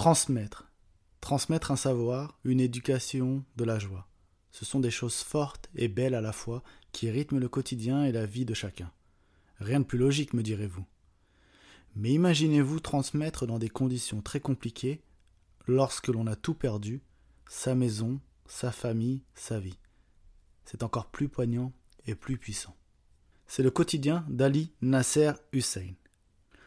Transmettre. Transmettre un savoir, une éducation, de la joie. Ce sont des choses fortes et belles à la fois qui rythment le quotidien et la vie de chacun. Rien de plus logique, me direz-vous. Mais imaginez-vous transmettre dans des conditions très compliquées lorsque l'on a tout perdu, sa maison, sa famille, sa vie. C'est encore plus poignant et plus puissant. C'est le quotidien d'Ali Nasser Hussein.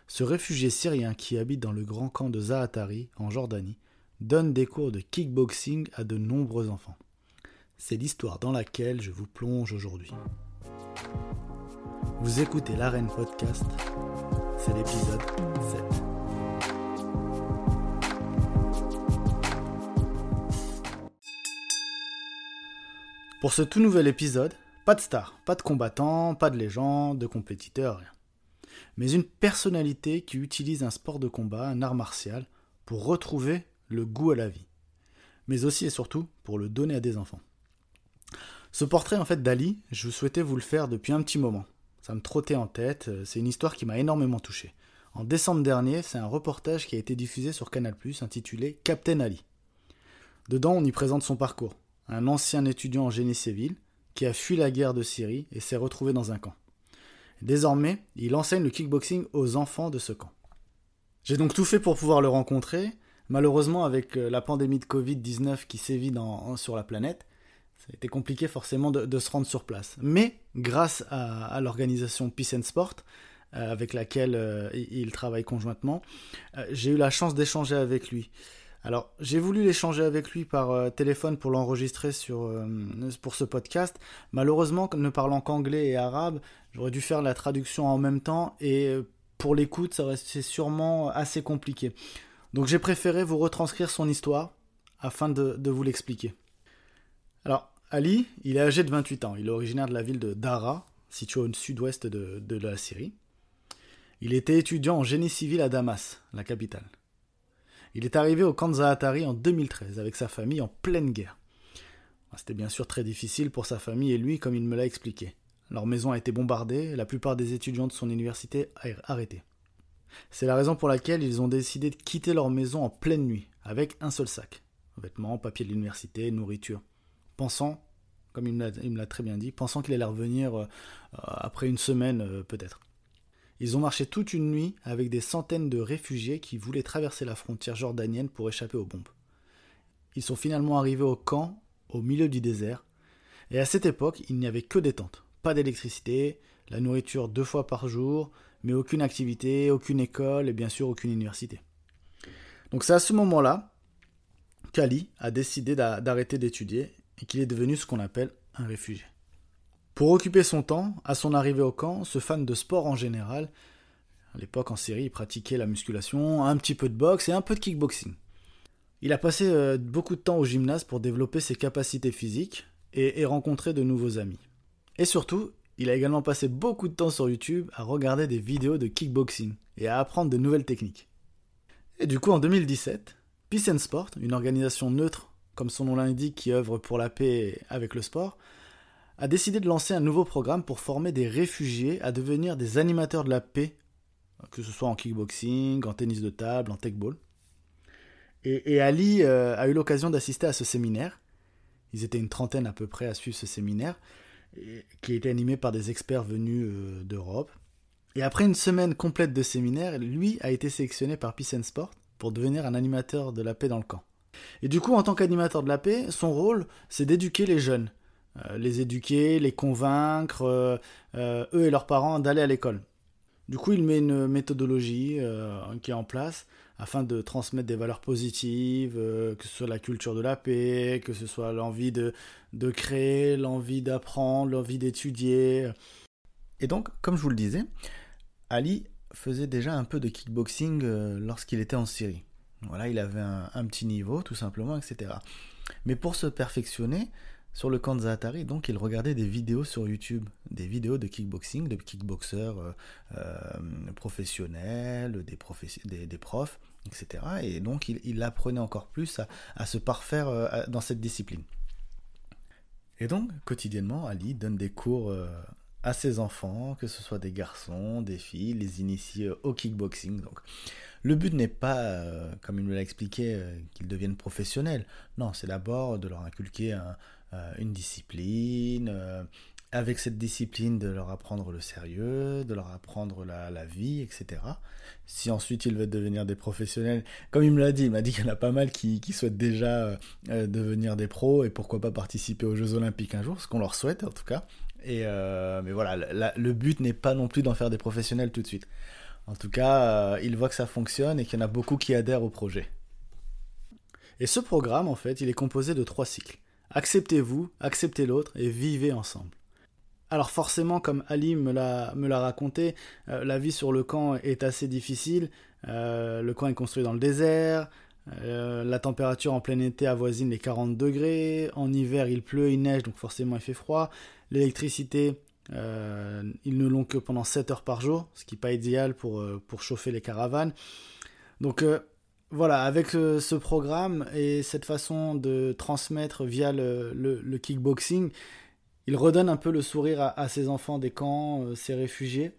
Ce réfugié syrien qui habite dans le grand camp de Zaatari, en Jordanie, donne des cours de kickboxing à de nombreux enfants. C'est l'histoire dans laquelle je vous plonge aujourd'hui. Vous écoutez l'Arène Podcast, c'est l'épisode 7. Pour ce tout nouvel épisode, pas de star, pas de combattant, pas de légende, de compétiteur, rien. Mais une personnalité qui utilise un sport de combat, un art martial, pour retrouver le goût à la vie. Mais aussi et surtout pour le donner à des enfants. Ce portrait en fait d'Ali, je souhaitais vous le faire depuis un petit moment. Ça me trottait en tête, euh, c'est une histoire qui m'a énormément touché. En décembre dernier, c'est un reportage qui a été diffusé sur Canal+, intitulé Captain Ali. Dedans, on y présente son parcours. Un ancien étudiant en génie civil qui a fui la guerre de Syrie et s'est retrouvé dans un camp. Désormais, il enseigne le kickboxing aux enfants de ce camp. J'ai donc tout fait pour pouvoir le rencontrer. Malheureusement, avec euh, la pandémie de Covid-19 qui sévit sur la planète, ça a été compliqué forcément de, se rendre sur place. Mais grâce à, l'organisation Peace and Sport, euh, avec laquelle euh, il travaille conjointement, j'ai eu la chance d'échanger avec lui. Alors, j'ai voulu l'échanger avec lui par téléphone pour l'enregistrer sur pour ce podcast. Malheureusement, ne parlant qu'anglais et arabe, j'aurais dû faire la traduction en même temps et pour l'écoute, ça restait sûrement assez compliqué. Donc, j'ai préféré vous retranscrire son histoire afin de, de vous l'expliquer. Alors, Ali, il est âgé de 28 ans. Il est originaire de la ville de Dara, située au sud-ouest de, la Syrie. Il était étudiant en génie civil à Damas, la capitale. Il est arrivé au Zaatari en 2013 avec sa famille en pleine guerre. C'était bien sûr très difficile pour sa famille et lui, comme il me l'a expliqué. Leur maison a été bombardée la plupart des étudiants de son université arrêtés. C'est la raison pour laquelle ils ont décidé de quitter leur maison en pleine nuit, avec un seul sac. Vêtements, papier de l'université, nourriture pensant, comme il me l'a très bien dit, pensant qu'il allait revenir euh, après une semaine euh, peut-être. Ils ont marché toute une nuit avec des centaines de réfugiés qui voulaient traverser la frontière jordanienne pour échapper aux bombes. Ils sont finalement arrivés au camp, au milieu du désert, et à cette époque, il n'y avait que des tentes, pas d'électricité, la nourriture deux fois par jour, mais aucune activité, aucune école et bien sûr aucune université. Donc c'est à ce moment-là qu'Ali a décidé d'arrêter d'étudier et qu'il est devenu ce qu'on appelle un réfugié. Pour occuper son temps, à son arrivée au camp, ce fan de sport en général, à l'époque en Syrie, il pratiquait la musculation, un petit peu de boxe et un peu de kickboxing. Il a passé euh, beaucoup de temps au gymnase pour développer ses capacités physiques et, et rencontrer de nouveaux amis. Et surtout, il a également passé beaucoup de temps sur YouTube à regarder des vidéos de kickboxing et à apprendre de nouvelles techniques. Et du coup, en 2017, Peace and Sport, une organisation neutre comme son nom l'indique, qui œuvre pour la paix avec le sport, a décidé de lancer un nouveau programme pour former des réfugiés à devenir des animateurs de la paix, que ce soit en kickboxing, en tennis de table, en techball. Et, et Ali euh, a eu l'occasion d'assister à ce séminaire. Ils étaient une trentaine à peu près à suivre ce séminaire, qui était animé par des experts venus euh, d'Europe. Et après une semaine complète de séminaire, lui a été sélectionné par Peace and Sport pour devenir un animateur de la paix dans le camp. Et du coup, en tant qu'animateur de la paix, son rôle, c'est d'éduquer les jeunes. Euh, les éduquer, les convaincre, euh, euh, eux et leurs parents, d'aller à l'école. Du coup, il met une méthodologie qui est en place afin de transmettre des valeurs positives, que ce soit la culture de la paix, que ce soit l'envie de, de créer, l'envie d'apprendre, l'envie d'étudier. Et donc, comme je vous le disais, Ali faisait déjà un peu de kickboxing lorsqu'il était en Syrie. Voilà, il avait un, petit niveau, tout simplement, etc. Mais pour se perfectionner, sur le camp de Zaatari, donc il regardait des vidéos sur YouTube, des vidéos de kickboxing, de kickboxers euh, euh, professionnels, des, profs, etc. Et donc il, apprenait encore plus à, se parfaire euh, dans cette discipline. Et donc, quotidiennement, Ali donne des cours à ses enfants, que ce soit des garçons, des filles, les initier au kickboxing. Donc, le but n'est pas, comme il me l'a expliqué, qu'ils deviennent professionnels. Non, c'est d'abord de leur inculquer euh, une discipline, avec cette discipline de leur apprendre le sérieux, de leur apprendre la, vie, etc. Si ensuite ils veulent devenir des professionnels, comme il me l'a dit, il m'a dit qu'il y en a pas mal qui, souhaitent déjà devenir des pros et pourquoi pas participer aux Jeux Olympiques un jour, ce qu'on leur souhaite en tout cas. Et mais voilà, le but n'est pas non plus d'en faire des professionnels tout de suite. En tout cas, euh, il voit que ça fonctionne et qu'il y en a beaucoup qui adhèrent au projet. Et ce programme, en fait, il est composé de trois cycles. Acceptez-vous, acceptez l'autre et vivez ensemble. Alors forcément, comme Ali me l'a, raconté, euh, la vie sur le camp est assez difficile. Euh, le camp est construit dans le désert. la température en plein été avoisine les 40 degrés. En hiver, il pleut, il neige, donc forcément il fait froid. L'électricité, euh, ils ne l'ont que pendant 7 heures par jour, ce qui n'est pas idéal pour, euh, chauffer les caravanes. Donc euh, voilà, avec ce programme et cette façon de transmettre via le, kickboxing, il redonne un peu le sourire à, à ces enfants des camps, ces réfugiés.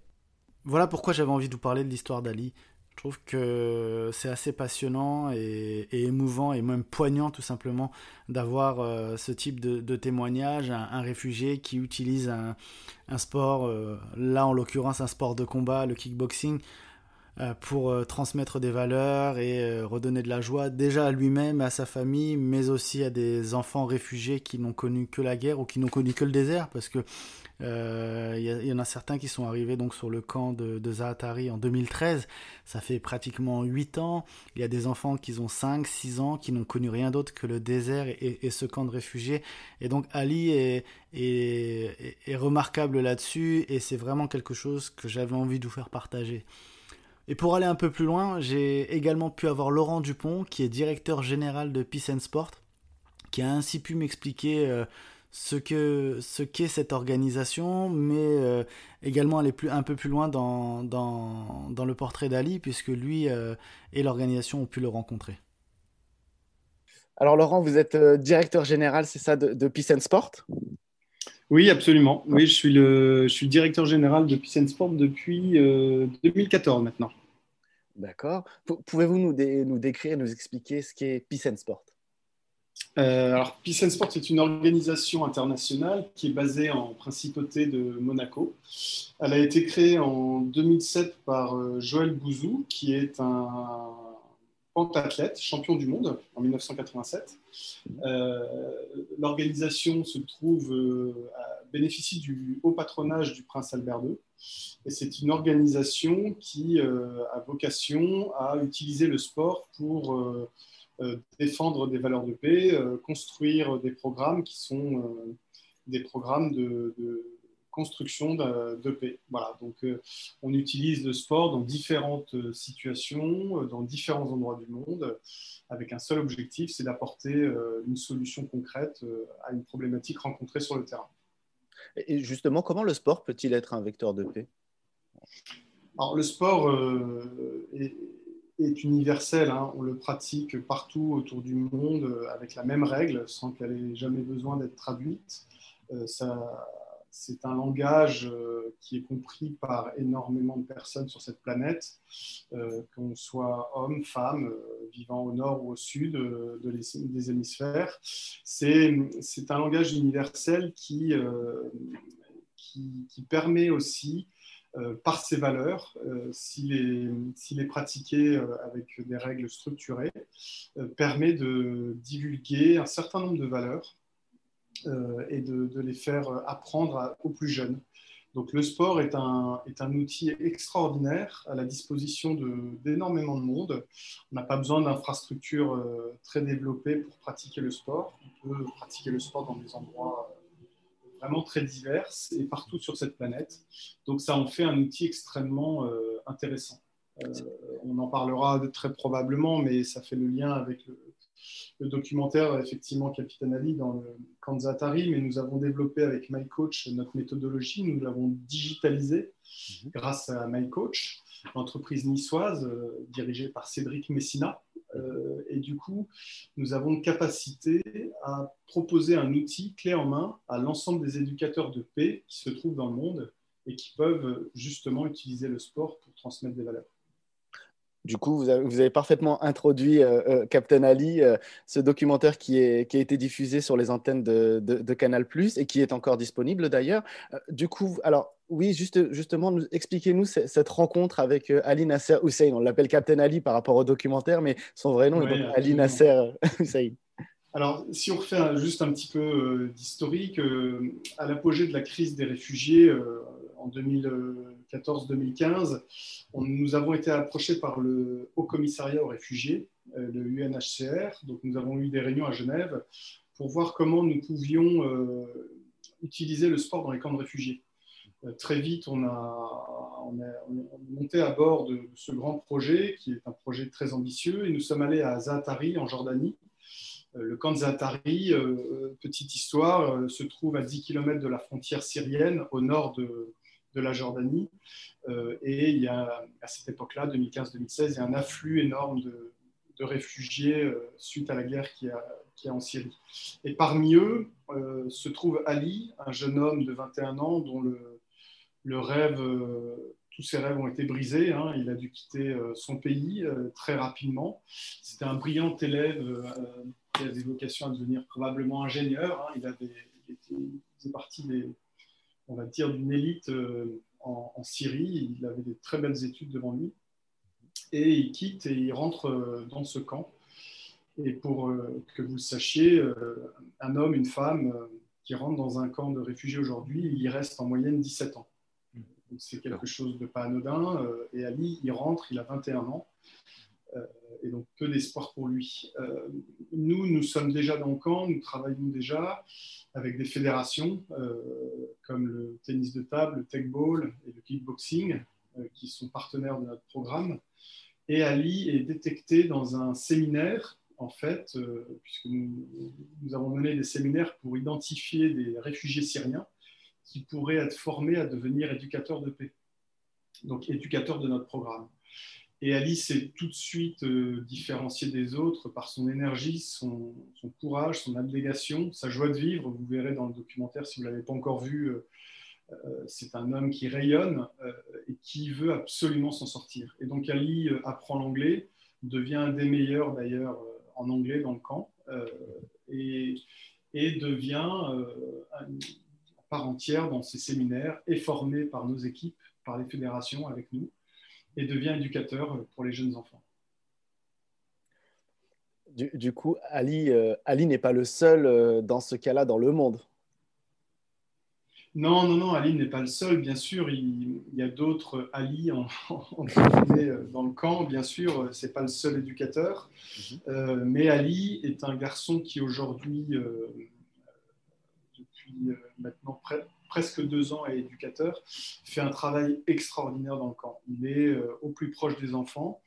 Voilà pourquoi j'avais envie de vous parler de l'histoire d'Ali. Je trouve que c'est assez passionnant et, émouvant et même poignant tout simplement d'avoir euh, ce type de, témoignage, un, réfugié qui utilise un, sport, euh, là en l'occurrence un sport de combat, le kickboxing, euh, pour transmettre des valeurs et redonner de la joie déjà à lui-même, à sa famille, mais aussi à des enfants réfugiés qui n'ont connu que la guerre ou qui n'ont connu que le désert, parce que euh, il y, en a certains qui sont arrivés donc sur le camp de, de Zaatari en 2013. Ça fait pratiquement 8 ans. Il y a des enfants qui ont 5, 6 ans, qui n'ont connu rien d'autre que le désert et, ce camp de réfugiés. Et donc Ali est, est, est remarquable là-dessus et c'est vraiment quelque chose que j'avais envie de vous faire partager. Et pour aller un peu plus loin, j'ai également pu avoir Laurent Dupont, qui est directeur général de Peace and Sport, qui a ainsi pu m'expliquer euh, ce que ce qu'est cette organisation, mais euh, également aller un peu plus loin dans, le portrait d'Ali, puisque lui euh, et l'organisation ont pu le rencontrer. Alors Laurent, vous êtes directeur général, c'est ça, de, Peace and Sport? Oui, absolument. Oui, je suis le, je suis directeur général de Peace and Sport depuis 2014 maintenant. D'accord. Pouvez-vous nous, nous décrire, nous expliquer ce qu'est Peace and Sport? Euh, alors, Peace and Sport est une organisation internationale qui est basée en principauté de Monaco. Elle a été créée en 2007 par euh, Joël Bouzou, qui est un pentathlète, champion du monde en 1987. Euh, l'organisation se trouve à, bénéficie du haut patronage du prince Albert II. Et c'est une organisation qui a vocation à utiliser le sport pour euh, défendre des valeurs de paix, euh, construire des programmes qui sont euh, des programmes de, construction de, paix. Voilà, donc on utilise le sport dans différentes situations, dans différents endroits du monde, avec un seul objectif, c'est d'apporter une solution concrète à une problématique rencontrée sur le terrain. Et justement, comment le sport peut-il être un vecteur de paix? Alors, le sport est est universel. Hein. On le pratique partout autour du monde euh, avec la même règle, sans qu'elle ait jamais besoin d'être traduite. Euh, c'est un langage euh, qui est compris par énormément de personnes sur cette planète, qu'on soit homme, femme, vivant au nord ou au sud de des hémisphères. C'est un langage universel qui, permet aussi euh, par ses valeurs, euh, s'il est, pratiqué euh, avec des règles structurées, permet de divulguer un certain nombre de valeurs et de, les faire apprendre aux plus jeunes. Donc le sport est un, est un outil extraordinaire à la disposition d'énormément de, monde. On n'a pas besoin d'infrastructures très développées pour pratiquer le sport. On peut pratiquer le sport dans des endroits vraiment très diverses et partout sur cette planète. Donc ça en fait un outil extrêmement euh, intéressant. Euh, on en parlera très probablement, mais ça fait le lien avec le documentaire, effectivement, Capitaine Ali dans le Kanzatari, mais nous avons développé avec MyCoach notre méthodologie. Nous l'avons digitalisée mhm. grâce à MyCoach, l'entreprise niçoise euh, dirigée par Cédric Messina. Euh, et du coup, nous avons capacité à proposer un outil clé en main à l'ensemble des éducateurs de paix qui se trouvent dans le monde et qui peuvent justement utiliser le sport pour transmettre des valeurs. Du coup, vous avez, parfaitement introduit euh, euh, Captain Ali, euh, ce documentaire qui, est, qui, a été diffusé sur les antennes de, de, Canal ⁇ et qui est encore disponible d'ailleurs. du coup, alors oui, juste, justement, expliquez-nous cette rencontre avec Ali Nasser Hussein. On l'appelle Captain Ali par rapport au documentaire, mais son vrai nom est Ali Nasser Hussein. Alors, si on refait juste un petit peu d'historique, à l'apogée de la crise des réfugiés en 2014-2015, nous avons été approchés par le Haut Commissariat aux réfugiés, euh, le UNHCR. Donc, nous avons eu des réunions à Genève pour voir comment nous pouvions euh, utiliser le sport dans les camps de réfugiés. Euh, très vite, on, a, monté à bord de ce grand projet, qui est un projet très ambitieux, et nous sommes allés à Zaatari, en Jordanie. Le camp de Zaatari, petite histoire, se trouve à 10 km de la frontière syrienne, au nord de, de la Jordanie. Euh, et il y a, à cette époque-là, 2015-2016, il y a un afflux énorme de, réfugiés euh, suite à la guerre qui a, qui a en Syrie. Et parmi eux euh, se trouve Ali, un jeune homme de 21 ans dont le, le rêve, tous ses rêves ont été brisés. Hein. Il a dû quitter son pays très rapidement. C'était un brillant élève qui avait vocation à devenir probablement ingénieur. Hein. Il, avait, il, était, il des on va dire, d'une élite euh, en, Syrie. Il avait des très belles études devant lui. Et il quitte et il rentre euh, dans ce camp. Et pour euh, que vous le sachiez, un homme, une femme qui rentre dans un camp de réfugiés aujourd'hui, il y reste en moyenne 17 ans. C'est quelque chose de pas anodin. Et Ali, il rentre, il a 21 ans. Et donc peu d'espoir pour lui. Nous, nous sommes déjà dans le camp, nous travaillons déjà avec des fédérations euh, comme le tennis de table, le tech ball et le kickboxing, euh, qui sont partenaires de notre programme. Et Ali est détecté dans un séminaire, en fait, euh, puisque nous, nous, avons mené des séminaires pour identifier des réfugiés syriens qui pourraient être formés à devenir éducateurs de paix, donc éducateurs de notre programme. Et Alice s'est tout de suite euh, différenciée des autres par son énergie, son, courage, son abnégation, sa joie de vivre. Vous verrez dans le documentaire, si vous ne l'avez pas encore vu, euh, euh, c'est un homme qui rayonne et qui veut absolument s'en sortir. Et donc Ali apprend l'anglais, devient un des meilleurs d'ailleurs en anglais dans le camp et, et, devient à part entière dans ses séminaires, est formé par nos équipes, par les fédérations avec nous et devient éducateur pour les jeunes enfants. Du, coup, Ali, euh, Ali n'est pas le seul euh, dans ce cas-là dans le monde. Non, non, non, Ali n'est pas le seul. Bien sûr, il, y a d'autres Ali en, euh, dans le camp. Bien sûr, c'est pas le seul éducateur. Mhm. mais Ali est un garçon qui aujourd'hui, depuis maintenant presque deux ans est éducateur, fait un travail extraordinaire dans le camp. Il est euh, au plus proche des enfants.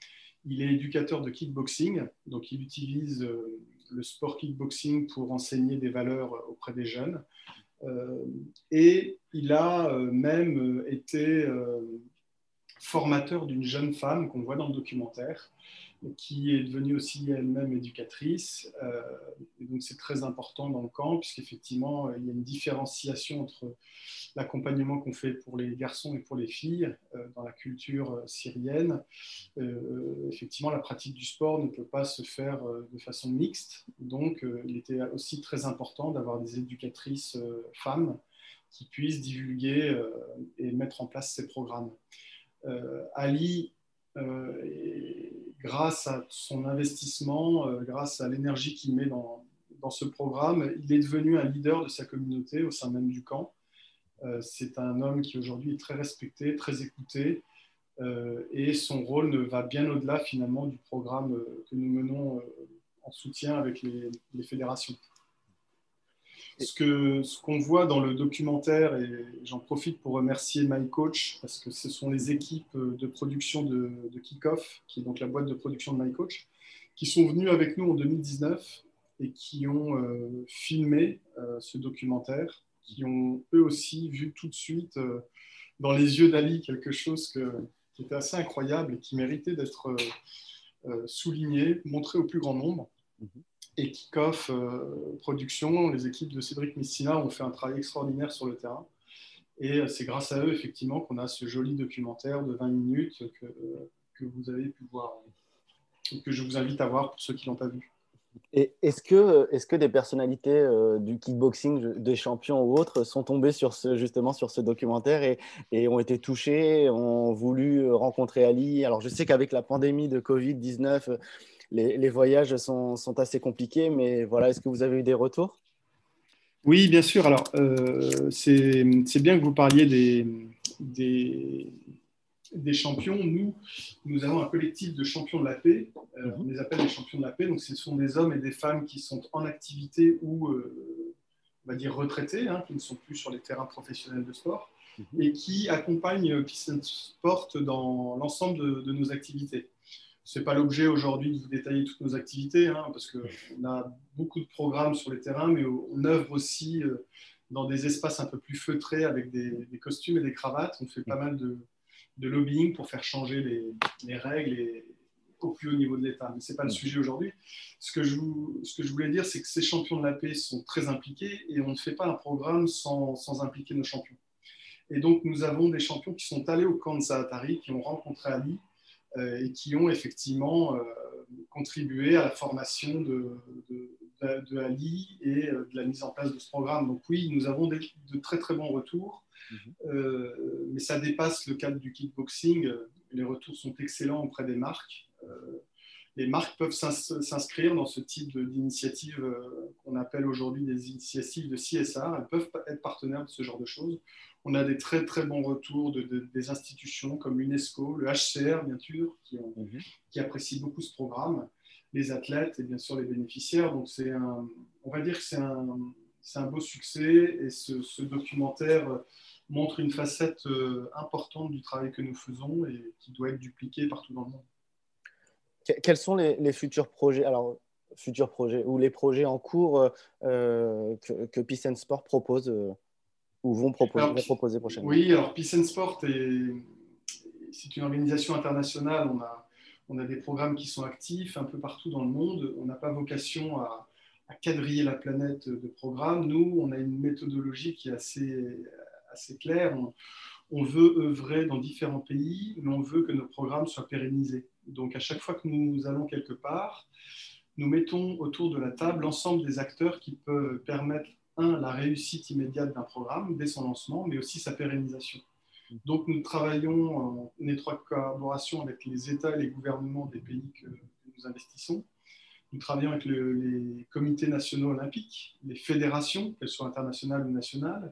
Il est éducateur de kickboxing, donc il utilise euh, le sport kickboxing pour enseigner des valeurs auprès des jeunes. Euh, et il a même été formateur d'une jeune femme qu'on voit dans le documentaire, qui est devenue aussi elle-même éducatrice. Euh, donc c'est très important dans le camp, puisqu'effectivement, il y a une différenciation entre l'accompagnement qu'on fait pour les garçons et pour les filles euh, dans la culture euh, syrienne. effectivement, la pratique du sport ne peut pas se faire de façon mixte. Donc il était aussi très important d'avoir des éducatrices femmes qui puissent divulguer et mettre en place ces programmes. Ali et grâce à son investissement, euh, grâce à l'énergie qu'il met dans, ce programme, il est devenu un leader de sa communauté au sein même du camp. Euh, c'est un homme qui aujourd'hui est très respecté, très écouté, euh, et son rôle ne va bien au-delà finalement du programme que nous menons en soutien avec les fédérations. Ce qu'on ce qu'on voit dans le documentaire, et j'en profite pour remercier MyCoach, parce que ce sont les équipes de production de, de Kickoff, qui est donc la boîte de production de MyCoach, qui sont venus avec nous en 2019 et qui ont filmé ce documentaire, qui ont eux aussi vu tout de suite dans les yeux d'Ali quelque chose qui était assez incroyable et qui méritait d'être souligné, montré au plus grand nombre. Mhm. Et Kickoff Production, les équipes de Cédric Messina ont fait un travail extraordinaire sur le terrain. Et euh, c'est grâce à eux, effectivement, qu'on a ce joli documentaire de 20 minutes que, que vous avez pu voir, que je vous invite à voir pour ceux qui ne l'ont pas vu. Est-ce que, est que des personnalités euh, du kickboxing, des champions ou autres, sont tombés sur ce, justement sur ce documentaire et, et ont été touchés, ont voulu rencontrer Ali? Alors, je sais qu'avec la pandémie de Covid-19, les, les, voyages sont, sont, assez compliqués, mais voilà, est-ce que vous avez eu des retours? Oui, bien sûr. Alors, euh, c'est bien que vous parliez des, des, des, champions. Nous, nous avons un collectif de champions de la paix. Euh, on les appelle les champions de la paix. Donc, ce sont des hommes et des femmes qui sont en activité ou, euh, on va dire, retraités, hein, qui ne sont plus sur les terrains professionnels de sport mhm. et qui accompagnent Peace Sport dans l'ensemble de, de nos activités. Ce n'est pas l'objet aujourd'hui de vous détailler toutes nos activités, hein, parce qu'on a beaucoup de programmes sur les terrains, mais on œuvre aussi euh, dans des espaces un peu plus feutrés avec des, costumes et des cravates. On fait pas mal de, lobbying pour faire changer les, règles au plus haut niveau de l'État. Mais ce n'est pas le sujet aujourd'hui. Ce, que je, ce que je voulais dire, c'est que ces champions de la paix sont très impliqués et on ne fait pas un programme sans, sans impliquer nos champions. Et donc, nous avons des champions qui sont allés au camp de Zaatari, qui ont rencontré Ali, et qui ont effectivement euh, contribué à la formation de, de, Ali et euh, de la mise en place de ce programme. Donc oui, nous avons de très très bons retours, mhm. mais ça dépasse le cadre du kickboxing. Les retours sont excellents auprès des marques. Les marques peuvent s'inscrire dans ce type d'initiative qu'on appelle aujourd'hui des initiatives de CSR. Elles peuvent être partenaires de ce genre de choses. On a des très très bons retours de, des institutions comme l'UNESCO, le HCR bien sûr, qui, mhm. qui apprécient beaucoup ce programme, les athlètes et bien sûr les bénéficiaires. Donc c'est un, on va dire que c'est un, c'est un beau succès et ce, documentaire montre une facette euh, importante du travail que nous faisons et qui doit être dupliqué partout dans le monde. Quels sont les, futurs projets Alors, futurs projets ou les projets en cours euh, que, que Peace and Sport propose euh, ou vont proposer, prochainement? Oui, alors Peace and Sport, c'est une organisation internationale. On a, on a des programmes qui sont actifs un peu partout dans le monde. On n'a pas vocation à, quadriller la planète de programmes. Nous, on a une méthodologie qui est assez, assez claire. On, veut œuvrer dans différents pays, mais on veut que nos programmes soient pérennisés. Donc, à chaque fois que nous allons quelque part, nous mettons autour de la table l'ensemble des acteurs qui peuvent permettre un, la réussite immédiate d'un programme dès son lancement, mais aussi sa pérennisation. Donc nous travaillons en étroite collaboration avec les États et les gouvernements des pays que, nous investissons. Nous travaillons avec les comités nationaux olympiques, les fédérations, qu'elles soient internationales ou nationales,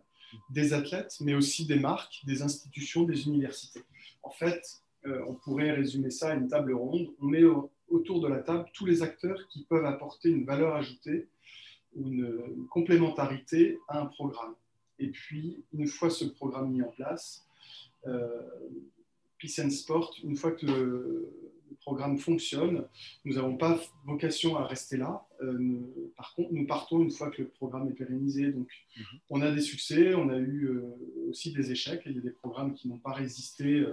des athlètes, mais aussi des marques, des institutions, des universités. En fait, euh, on pourrait résumer ça à une table ronde. On met autour de la table tous les acteurs qui peuvent apporter une valeur ajoutée une, complémentarité à un programme. Et puis, une fois ce programme mis en place, euh, Peace and Sport, une fois que le, programme fonctionne, nous n'avons pas vocation à rester là. Euh, par contre, nous partons une fois que le programme est pérennisé. Donc, mhm. on a des succès, on a eu euh, aussi des échecs. Il y a des programmes qui n'ont pas résisté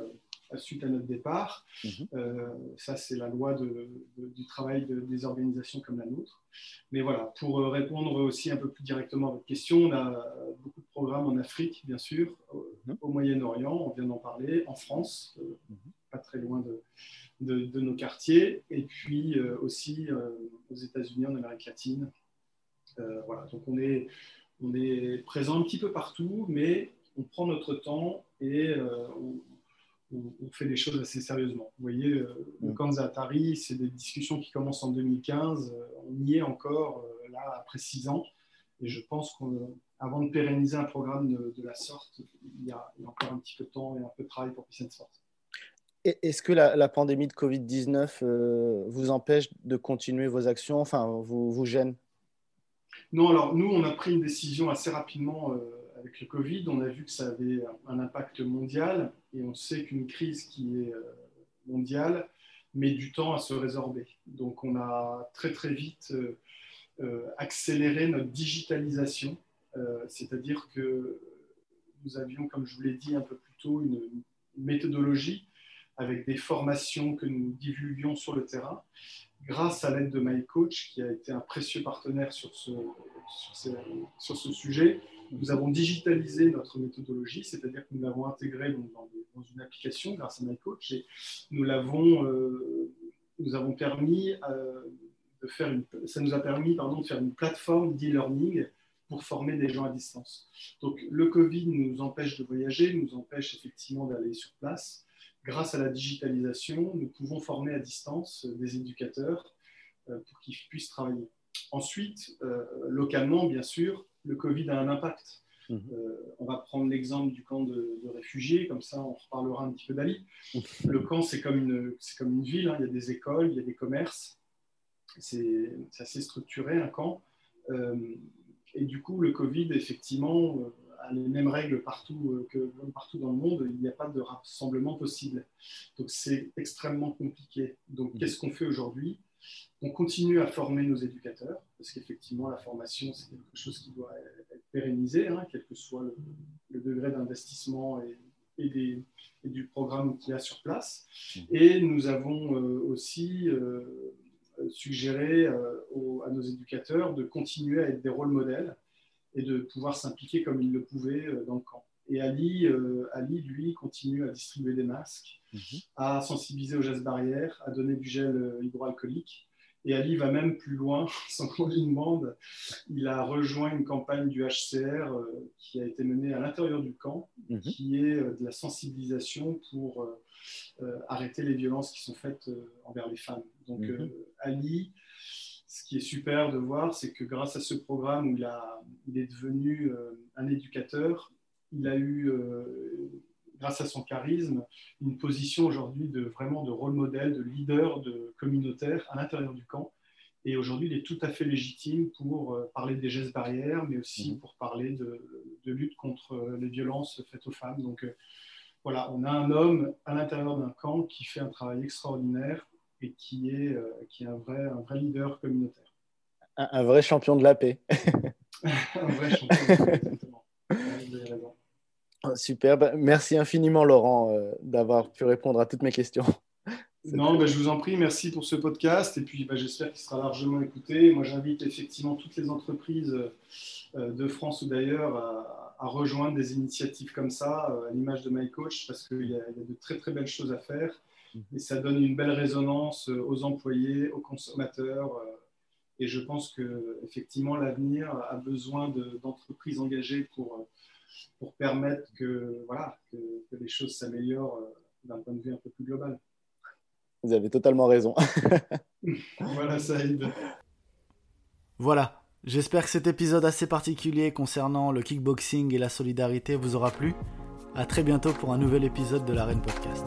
suite à notre départ. Mhm. Euh, ça, c'est la loi du travail des organisations comme la nôtre. Mais voilà, pour euh, répondre aussi un peu plus directement à votre question, on a beaucoup de programmes en Afrique, bien sûr, au, mhm. Moyen-Orient, on vient d'en parler, en France, euh, mhm. pas très loin de, nos quartiers, et puis aussi aux États-Unis, en Amérique latine. voilà, donc on est, on est présent un petit peu partout, mais on prend notre temps et on, on, fait les choses assez sérieusement. Vous voyez, euh, le camp Atari, c'est des discussions qui commencent en 2015. Euh, on y est encore, euh, là, après six ans. Et je pense qu'avant de pérenniser un programme de, la sorte, il y, a, encore un petit peu de temps et un peu de travail pour Peace Sport. Est-ce que la, pandémie de Covid-19 vous empêche de continuer vos actions, enfin, vous, vous gêne? Non, alors nous, on a pris une décision assez rapidement avec le Covid, on a vu que ça avait un impact mondial et on sait qu'une crise qui est euh, mondiale met du temps à se résorber. Donc on a très très vite accéléré notre digitalisation, c'est-à-dire que nous avions, comme je vous l'ai dit un peu plus tôt, une, méthodologie avec des formations que nous divulguions sur le terrain. Grâce à l'aide de MyCoach, qui a été un précieux partenaire sur ce, sur, ce sujet, nous avons digitalisé notre méthodologie, c'est-à-dire que nous l'avons intégrée dans, une application grâce à MyCoach et nous l'avons, euh, nous avons permis euh, de faire une, ça nous a permis pardon, de faire une plateforme d'e-learning pour former des gens à distance. Donc le Covid nous empêche de voyager, nous empêche effectivement d'aller sur place. Grâce à la digitalisation, nous pouvons former à distance des éducateurs euh, pour qu'ils puissent travailler. Ensuite, euh, localement, bien sûr, le Covid a un impact. Mmh. Euh, on va prendre l'exemple du camp de, réfugiés, comme ça on reparlera un petit peu d'Ali. Le camp, c'est comme une, comme une ville, hein. il y a des écoles, il y a des commerces, c'est assez structuré un camp. Et du coup, le Covid, effectivement, euh, a les mêmes règles partout, euh, que partout dans le monde. Il n'y a pas de rassemblement possible. Donc, c'est extrêmement compliqué. Donc, mmh. qu'est-ce qu'on fait aujourd'hui? On continue à former nos éducateurs, parce qu'effectivement, la formation, c'est quelque chose qui doit être pérennisé, hein, quel que soit le, degré d'investissement et, et, du programme qu'il y a sur place. Mmh. Et nous avons euh, aussi suggérer euh, à nos éducateurs de continuer à être des rôles modèles et de pouvoir s'impliquer comme ils le pouvaient euh, dans le camp. Et Ali, euh, Ali, lui, continue à distribuer des masques, mhm. à sensibiliser aux gestes barrières, à donner du gel hydroalcoolique. Et Ali va même plus loin, sans qu'on lui demande. Il a rejoint une campagne du HCR qui a été menée à l'intérieur du camp, mhm. qui est de la sensibilisation pour euh, arrêter les violences qui sont faites euh, envers les femmes. Donc mhm. euh, Ali, ce qui est super de voir, c'est que grâce à ce programme où il, a, il est devenu un éducateur, il a eu, grâce à son charisme, une position aujourd'hui de vraiment de rôle modèle, de leader de communautaire à l'intérieur du camp. Et aujourd'hui, il est tout à fait légitime pour parler des gestes barrières, mais aussi mhm. pour parler de, de, lutte contre les violences faites aux femmes. Donc, voilà, on a un homme à l'intérieur d'un camp qui fait un travail extraordinaire et qui est, euh, qui est un, vrai, un vrai leader communautaire. Un, vrai champion de la paix. un vrai champion exactement. Ah, super, bah, merci infiniment Laurent euh, d'avoir pu répondre à toutes mes questions. Non, bah, je vous en prie, merci pour ce podcast et puis bah, j'espère qu'il sera largement écouté. Moi, j'invite effectivement toutes les entreprises euh, de France ou d'ailleurs à, à rejoindre des initiatives comme ça, euh, à l'image de MyCoach, parce qu'il y, a de très très belles choses à faire. Et ça donne une belle résonance euh, aux employés, aux consommateurs. Euh, et je pense que effectivement l'avenir a besoin d'entreprises engagées pour, pour permettre que, voilà, que, que les choses s'améliorent d'un point de vue un peu plus global. Vous avez totalement raison. voilà, Saïd. Voilà, J'espère que cet épisode assez particulier concernant le kickboxing et la solidarité vous aura plu. A très bientôt pour un nouvel épisode de l'Arène Podcast.